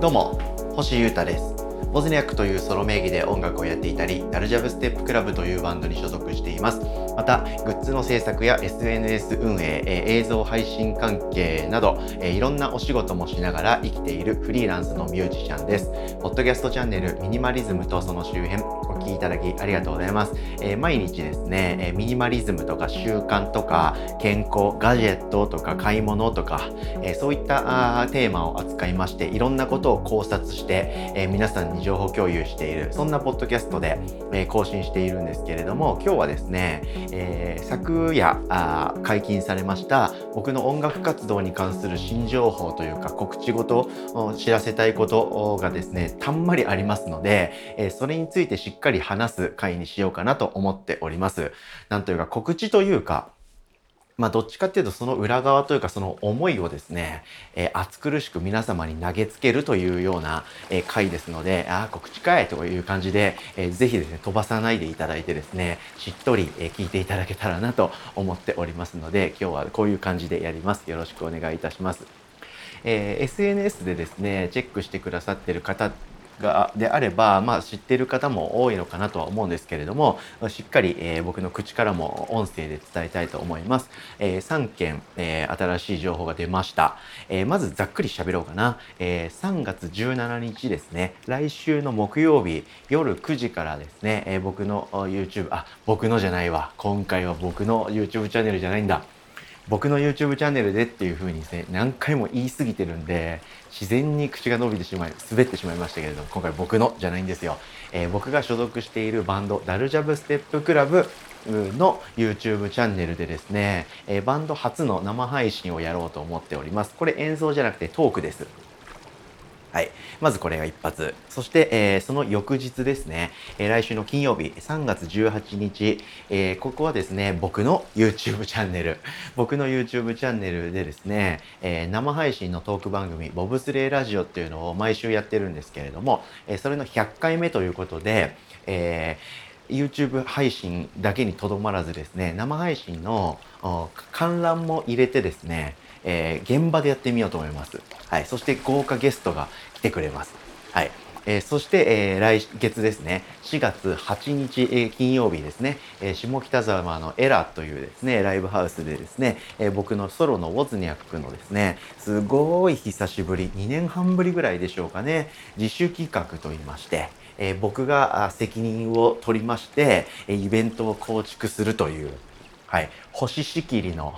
どうも星優太です。ボズニャックというソロ名義で音楽をやっていたりダルジャブステップクラブというバンドに所属しています。またグッズの制作や SNS 運営映像配信関係などいろんなお仕事もしながら生きているフリーランスのミュージシャンです。ポッドキャストチャンネルミニマリズムとその周辺きいただきありがとうございます、えー、毎日ですね、えミニマリズムとか習慣とか健康ガジェットとか買い物とか、え、そういったテーマを扱いましていろんなことを考察して、え、皆さんに情報共有しているそんなポッドキャストで、え更新しているんですけれども今日はですね、え昨夜あ解禁されました僕の音楽活動に関する新情報というか告知ごと知らせたいことがですねたんまりありますので、えそれについてしっかりり話す回にしようかなと思っております。なんというか告知というか、まあどっちかっていうとその裏側というかその思いをですね、えー、熱苦しく皆様に投げつけるというような、えー、回ですので、ああ、告知かいという感じで、えー、ぜひですね、飛ばさないでいただいてですね、しっとり、えー、聞いていただけたらなと思っておりますので、今日はこういう感じでやります。よろしくお願いいたします。えー、SNS でですね、チェックしてくださってる方がであれば、まあ、知っている方も多いのかなとは思うんですけれどもしっかり、えー、僕の口からも音声で伝えたいと思います、えー、3件、えー、新しい情報が出ました、えまずざっくり喋ろうかな、え3月17日ですね。来週の木曜日夜9時からですね、え僕の YouTube あ僕のじゃないわ。今回は僕の YouTube チャンネルじゃないんだ。僕の YouTube チャンネルでっていう風にですね何回も言い過ぎてるんで自然に口が伸びてしまい滑ってしまいましたけれども今回僕のじゃないんですよ、えー、僕が所属しているバンドダルジャブステップクラブの YouTube チャンネルでですね、えー、バンド初の生配信をやろうと思っております。これ演奏じゃなくてトークです。はい。まずこれが一発。そして、えー、その翌日ですね、えー、来週の金曜日、3月18日、えー、ここはですね、僕の YouTube チャンネル、僕の YouTube チャンネルでですね、え生配信のトーク番組、ボブスレーラジオっていうのを毎週やってるんですけれども、えそれの100回目ということで、え YouTube 配信だけにとどまらずですね、生配信の観覧も入れてですね、えー、現場でやってみようと思います。はい。そして豪華ゲストが来てくれます。はい。えー、そして、えー、来月ですね、4月8日、えー、金曜日ですね、えー、下北沢のエラというですね、ライブハウスでですね、えー、僕のソロのウォズニャックのですね、すごい久しぶり、2年半ぶりぐらいでしょうかね、自主企画といいまして、えー、僕が責任を取りまして、イベントを構築するという、はい、星仕切りの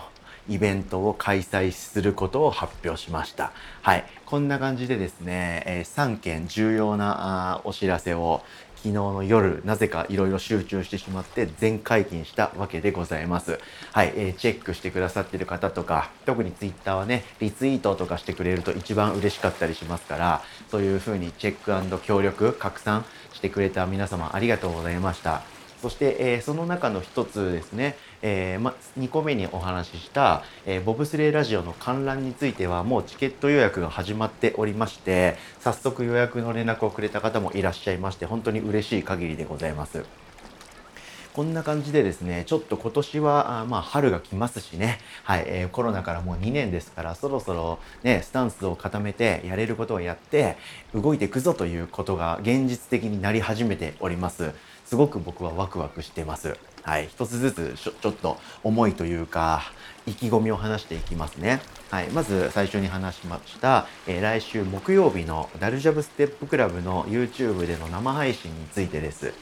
イベントを開催することを発表しました。はい。こんな感じでですね、え、3件重要なあお知らせを昨日の夜、なぜかいろいろ集中してしまって全解禁したわけでございます。はい、えー、チェックしてくださってる方とか、特に Twitter はね、リツイートとかしてくれると一番嬉しかったりしますから、そういう風にチェック協力、拡散してくれた皆様ありがとうございました。そして、えー、その中の一つですね、えーま、2個目にお話しした、えー、ボブスレーラジオの観覧についてはもうチケット予約が始まっておりまして早速予約の連絡をくれた方もいらっしゃいまして本当に嬉しい限りでございます。こんな感じでですね、ちょっと今年は、あまあ、春が来ますしね、はい、えー、コロナからもう2年ですから、そろそろね、スタンスを固めて、やれることをやって、動いていくぞということが現実的になり始めております。すごく僕はワクワクしてます。はい、一つずつちょっと思いというか意気込みを話していきますね。はい、まず最初に話しました、えー、来週木曜日のダルジャブステップクラブの YouTube での生配信についてです。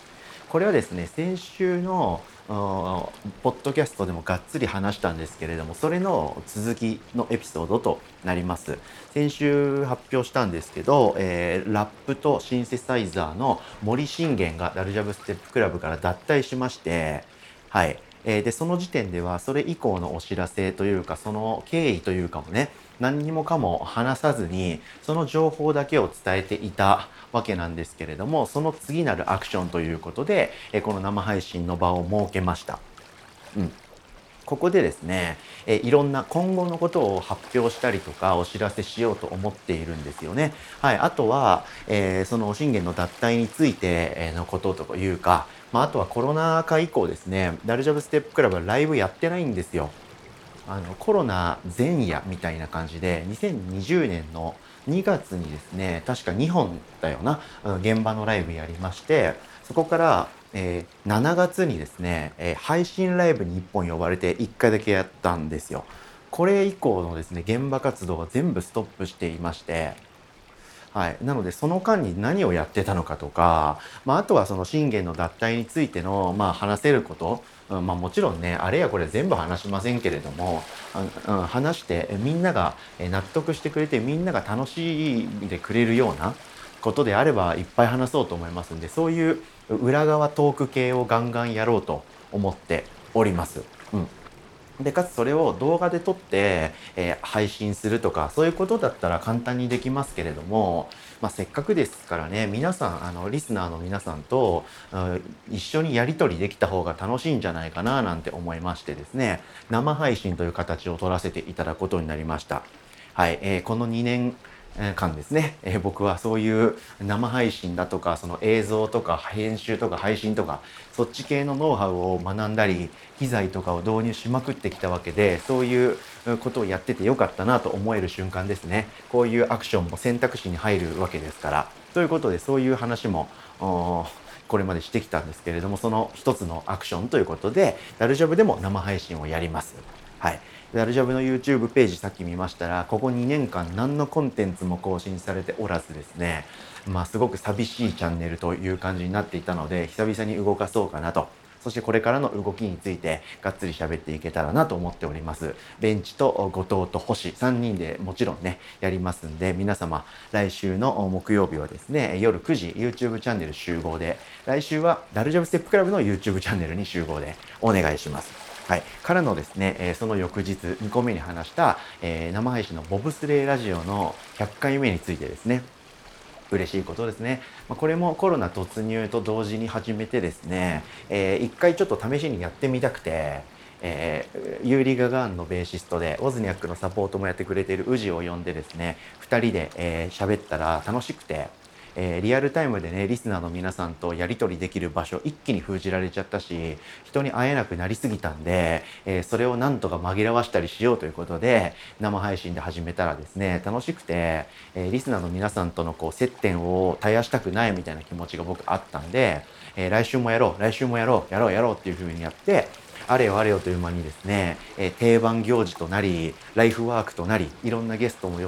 これはですね先週のポッドキャストでもがっつり話したんですけれどもそれの続きのエピソードとなります先週発表したんですけど、えー、ラップとシンセサイザーの森信玄がダルジャブステップクラブから脱退しましてはいえー、でその時点ではそれ以降のお知らせというかその経緯というかもね何にもかも話さずにその情報だけを伝えていたわけなんですけれどもその次なるアクションということで、えこの生配信の場を設けました。うんここでですね、えいろんな今後のことを発表したりとかお知らせしようと思っているんですよね。はい。あとは、えー、その信玄の脱退についてのことというか、まあ、あとはコロナ禍以降ですね、ダルジャブステップクラブはライブやってないんですよ。あのコロナ前夜みたいな感じで2020年の2月にですね確か2本だよな、現場のライブやりましてそこから、えー、7月にですね、えー、配信ライブに1本呼ばれて1回だけやったんですよ。これ以降のですね現場活動が全部ストップしていましてはい、なのでその間に何をやってたのかとか、まあ、あとはその信玄の脱退についての、まあ、話せること、うん、まあ、もちろんねあれやこれ全部話しませんけれども、うん、話してみんなが納得してくれてみんなが楽しんでくれるようなことであればいっぱい話そうと思いますんでそういう裏側トーク系をガンガンやろうと思っております。うんでかつそれを動画で撮って、えー、配信するとかそういうことだったら簡単にできますけれども、まあ、せっかくですからね皆さんあのリスナーの皆さんと、うん、一緒にやり取りできた方が楽しいんじゃないかななんて思いましてですね生配信という形を取らせていただくことになりました。はい、えー、この2年間ですね、えー、僕はそういう生配信だとかその映像とか編集とか配信とかそっち系のノウハウを学んだり機材とかを導入しまくってきたわけでそういうことをやっててよかったなと思える瞬間ですね。こういうアクションも選択肢に入るわけですから。ということでそういう話もこれまでしてきたんですけれどもその一つのアクションということでダルジョブでも生配信をやります。はいダルジャブの YouTube ページさっき見ましたらここ2年間何のコンテンツも更新されておらずですねまあすごく寂しいチャンネルという感じになっていたので久々に動かそうかなとそしてこれからの動きについてがっつり喋っていけたらなと思っております。ベンチと後藤と星3人でもちろんね、やりますんで、皆様来週の木曜日はですね、夜9時 YouTube チャンネル集合で、来週はダルジャブステップクラブの YouTube チャンネルに集合でお願いします。はい、からのですね、え、その翌日2個目に話した、え、生配信のボブスレーラジオの100回目についてですね嬉しいことですね、ま、これもコロナ突入と同時に始めてですね、えー、一回ちょっと試しにやってみたくてえー、ユーリ・ガガーンのベーシストでオズニャックのサポートもやってくれてる宇治を呼んでですね2人で喋、えー、ったら楽しくてえー、リアルタイムでねリスナーの皆さんとやり取りできる場所一気に封じられちゃったし人に会えなくなりすぎたんで、えー、それをなんとか紛らわしたりしようということで生配信で始めたらですね楽しくて、えー、リスナーの皆さんとのこう接点を絶やしたくないみたいな気持ちが僕あったんで、え来週もやろう来週もやろうやろうやろうっていうふうにやってあれよあれよという間にですね、え、定番行事となりライフワークとなりいろんなゲストも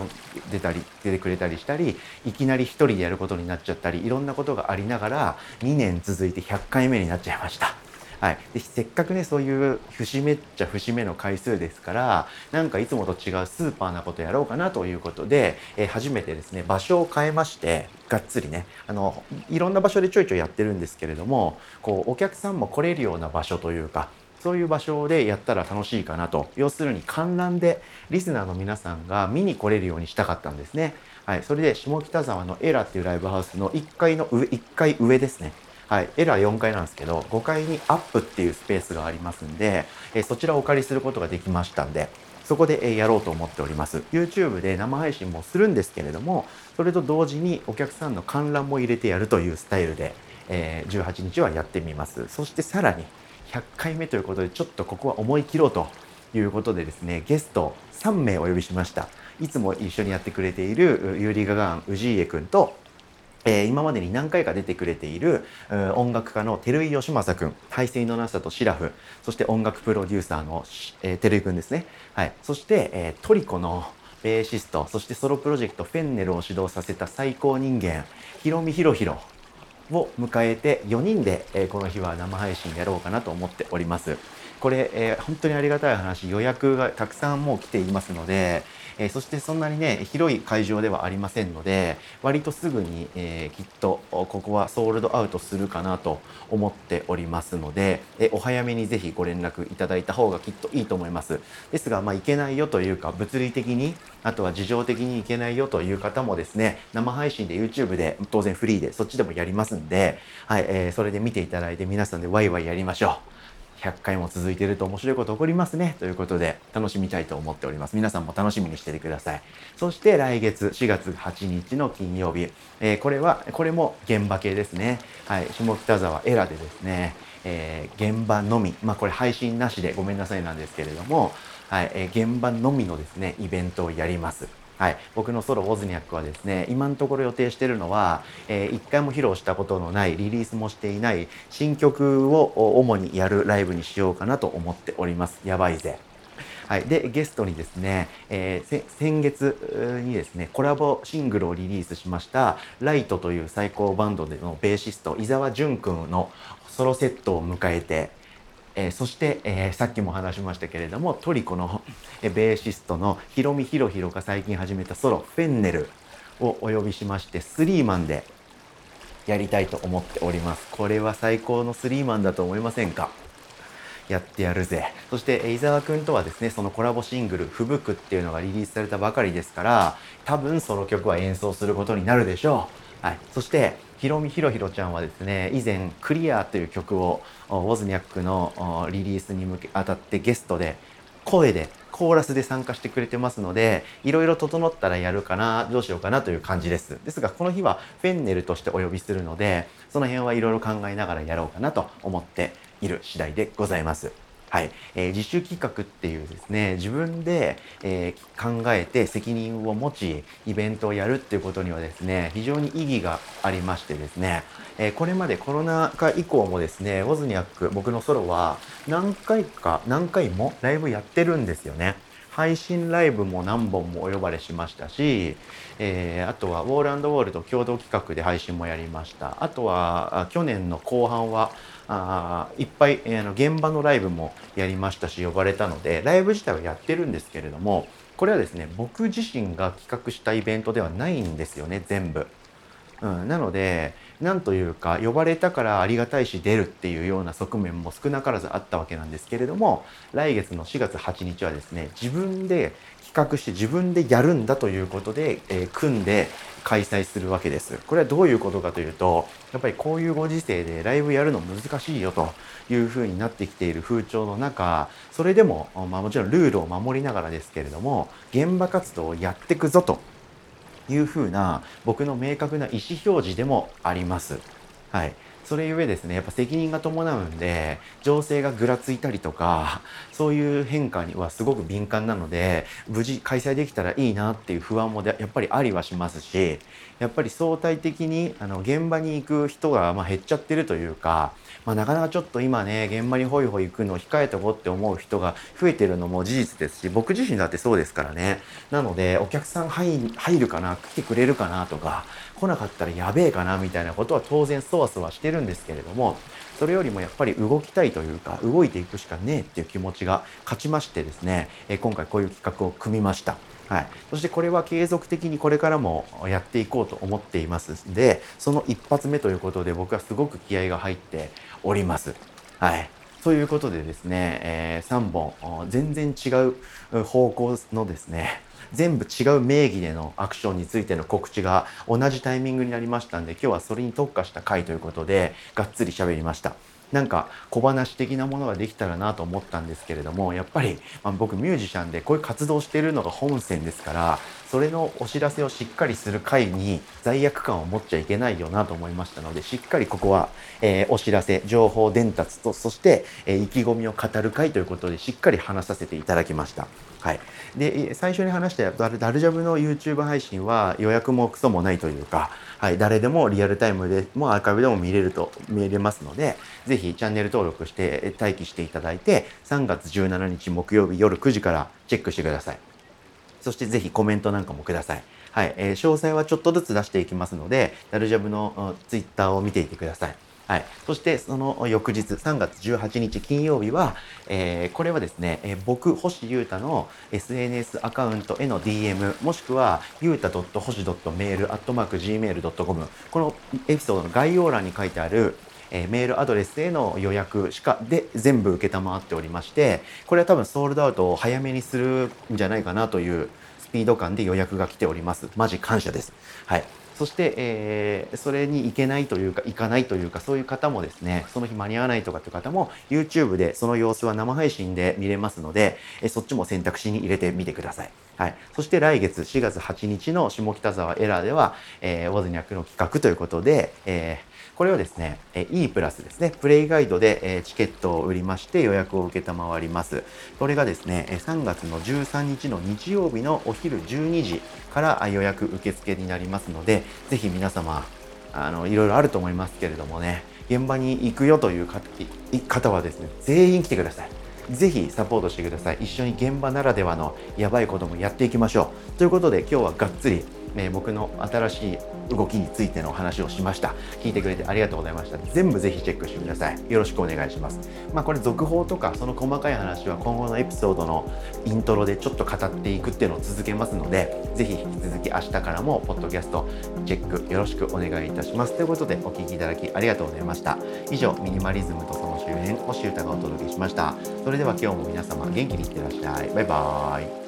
出たり出てくれたりしたりいきなり一人でやることになっちゃったりいろんなことがありながら2年続いて100回目になっちゃいました。はい、でせっかくねそういう節目っちゃ節目の回数ですからなんかいつもと違うスーパーなことやろうかなということで、えー、初めてですね場所を変えましてがっつりねあのいろんな場所でちょいちょいやってるんですけれどもこうお客さんも来れるような場所というかそういう場所でやったら楽しいかなと要するに観覧でリスナーの皆さんが見に来れるようにしたかったんですね。はい、それで下北沢のエラっていうライブハウスの1階の上1階上ですね。はい、エラ4階なんですけど5階にアップっていうスペースがありますんで、えそちらをお借りすることができましたんでそこでやろうと思っております YouTube で生配信もするんですけれどもそれと同時にお客さんの観覧も入れてやるというスタイルで、え、18日はやってみますそしてさらに100回目ということでちょっとここは思い切ろうということでですねゲスト3名お呼びしました。いつも一緒にやってくれているユーリ・ガガン氏家君とえー、今までに何回か出てくれている音楽家の照井義正君排水のなさとシラフそして音楽プロデューサーの、えー、照井君ですね、はい、そして、えー、トリコのベーシストそしてソロプロジェクトフェンネルを指導させた最高人間ヒロミヒロヒロ。を迎えて4人で、えこの日は生配信やろうかなと思っております。これ、えー、本当にありがたい話予約がたくさんもう来ていますので、え、そしてそんなにね広い会場ではありませんので割とすぐに、え、きっとここはソールドアウトするかなと思っておりますので、えお早めにぜひご連絡いただいた方がきっといいと思います。ですがまあいけないよというか物理的にあとは事情的にいけないよという方もですね生配信で YouTube で当然フリーでそっちでもやりますんで、はいえー、それで見ていただいて皆さんでワイワイやりましょう。100回も続いていると面白いこと起こりますね。ということで楽しみたいと思っております。皆さんも楽しみにしててください。そして来月4月8日の金曜日、えー、これはこれも現場系ですね。はい。下北沢エラでですね、えー、現場のみ。まあこれ配信なしでごめんなさいなんですけれども。はい、えー、現場のみのですねイベントをやります。はい、僕のソロウォズニャックはですね今のところ予定しているのは、えー、1回も披露したことのないリリースもしていない新曲を主にやるライブにしようかなと思っております。やばいぜ。はい、でゲストにですね、えー、先月にですねコラボシングルをリリースしましたライトという最高バンドでのベーシスト伊沢淳君のソロセットを迎えてえー、そして、えー、さっきも話しましたけれどもトリコの、え、ベーシストのヒロミヒロヒロが最近始めたソロフェンネルをお呼びしましてスリーマンでやりたいと思っております。これは最高のスリーマンだと思いませんか？やってやるぜ。そして伊沢くんとはですねそのコラボシングル「吹雪」っていうのがリリースされたばかりですから多分その曲は演奏することになるでしょう、はい、そしてひろみひろひろちゃんはですね以前「クリア」という曲をウォズニャックのリリースに向け当たってゲストで声でコーラスで参加してくれてますのでいろいろ整ったらやるかなどうしようかなという感じですですがこの日はフェンネルとしてお呼びするのでその辺はいろいろ考えながらやろうかなと思っている次第でございます。はい、えー、自主企画っていうですね自分で、えー、考えて責任を持ちイベントをやるっていうことにはですね非常に意義がありましてですね、えー、これまでコロナ禍以降もですねウォズニャック僕のソロは何回か何回もライブやってるんですよね。配信ライブも何本もお呼ばれしましたし、えー、あとはウォールウォールと共同企画で配信もやりましたあとは去年の後半はあいっぱい、えー、の現場のライブもやりましたし呼ばれたのでライブ自体はやってるんですけれどもこれはですね僕自身が企画したイベントではないんですよね全部。うん、なのでなんというか呼ばれたからありがたいし出るっていうような側面も少なからずあったわけなんですけれども来月の4月8日はですね自分で画して自分でやるんだということで、えー、組んで開催するわけです。これはどういうことかというとやっぱりこういうご時世でライブやるの難しいよというふうになってきている風潮の中それでも、まあ、もちろんルールを守りながらですけれども現場活動をやっていくぞというふうな僕の明確な意思表示でもあります。はい、それゆえですねやっぱ責任が伴うんで情勢がぐらついたりとかそういう変化にはすごく敏感なので無事開催できたらいいなっていう不安もやっぱりありはしますしやっぱり相対的にあの現場に行く人がま減っちゃってるというかまあ、なかなかちょっと今ね現場にホイホイ行くのを控えとこうって思う人が増えてるのも事実ですし僕自身だってそうですからね。なのでお客さん入るかな来てくれるかなとか来なかったらやべえかなみたいなことは当然そわそわしてるんですけれどもそれよりもやっぱり動きたいというか動いていくしかねえっていう気持ちが勝ちましてですねえ今回こういう企画を組みました。はい、そしてこれは継続的にこれからもやっていこうと思っていますのでその一発目ということで僕はすごく気合が入っております。はい。ということでですね、えー、3本全然違う方向のですね全部違う名義でのアクションについての告知が同じタイミングになりましたんで今日はそれに特化した回ということでがっつり喋りました。なんか小話的なものができたらなと思ったんですけれどもやっぱり、まあ、僕ミュージシャンでこういう活動しているのが本線ですからそれのお知らせをしっかりする回に罪悪感を持っちゃいけないよなと思いましたのでしっかりここは、えー、お知らせ情報伝達とそして、えー、意気込みを語る回ということでしっかり話させていただきました。はい、で最初に話したダルダルジャブの YouTube 配信は予約もクソもないというか、はい、誰でもリアルタイムでもアーカイブでも見れると見れますのでぜひチャンネル登録して待機していただいて3月17日木曜日夜9時からチェックしてください。そしてぜひコメントなんかもください。はい、えー、詳細はちょっとずつ出していきますので、ダルジャブのツイッターを見ていてください。はい、そしてその翌日3月18日金曜日は、えー、これはですね、えー、僕星優太の SNS アカウントへの DM もしくはゆうた星 .mail.gmail.com このエピソードの概要欄に書いてあるえー、メールアドレスへの予約しかで全部承っておりましてこれは多分ソールドアウトを早めにするんじゃないかなというスピード感で予約が来ております。マジ感謝です。はい。そして、えー、それに行けないというか行かないというかそういう方もですねその日間に合わないとかっていう方も YouTube でその様子は生配信で見れますので、え、そっちも選択肢に入れてみてください。はい、そして来月4月8日の下北沢エラーでは、えー、ウォズニャックの企画ということで、えこれをですね、E プラスですね、プレイガイドでチケットを売りまして予約を受けたまわります。これがですね、3月の13日の日曜日のお昼12時から予約受付になりますのでぜひ皆様あのいろいろあると思いますけれどもね現場に行くよという方はですね全員来てください。ぜひサポートしてください。一緒に現場ならではのやばいこともやっていきましょう。ということで今日はがっつりえ僕の新しい動きについての話をしました。聞いてくれてありがとうございました。全部ぜひチェックしてください。よろしくお願いします。まあこれ続報とかその細かい話は今後のエピソードのイントロでちょっと語っていくっていうのを続けますのでぜひ引き続き明日からもポッドキャストチェックよろしくお願いいたします。ということでお聴きいただきありがとうございました。以上ミニマリズムとその周辺星歌がお届けしました。それでは今日も皆様元気にいってらっしゃい。バイバーイ。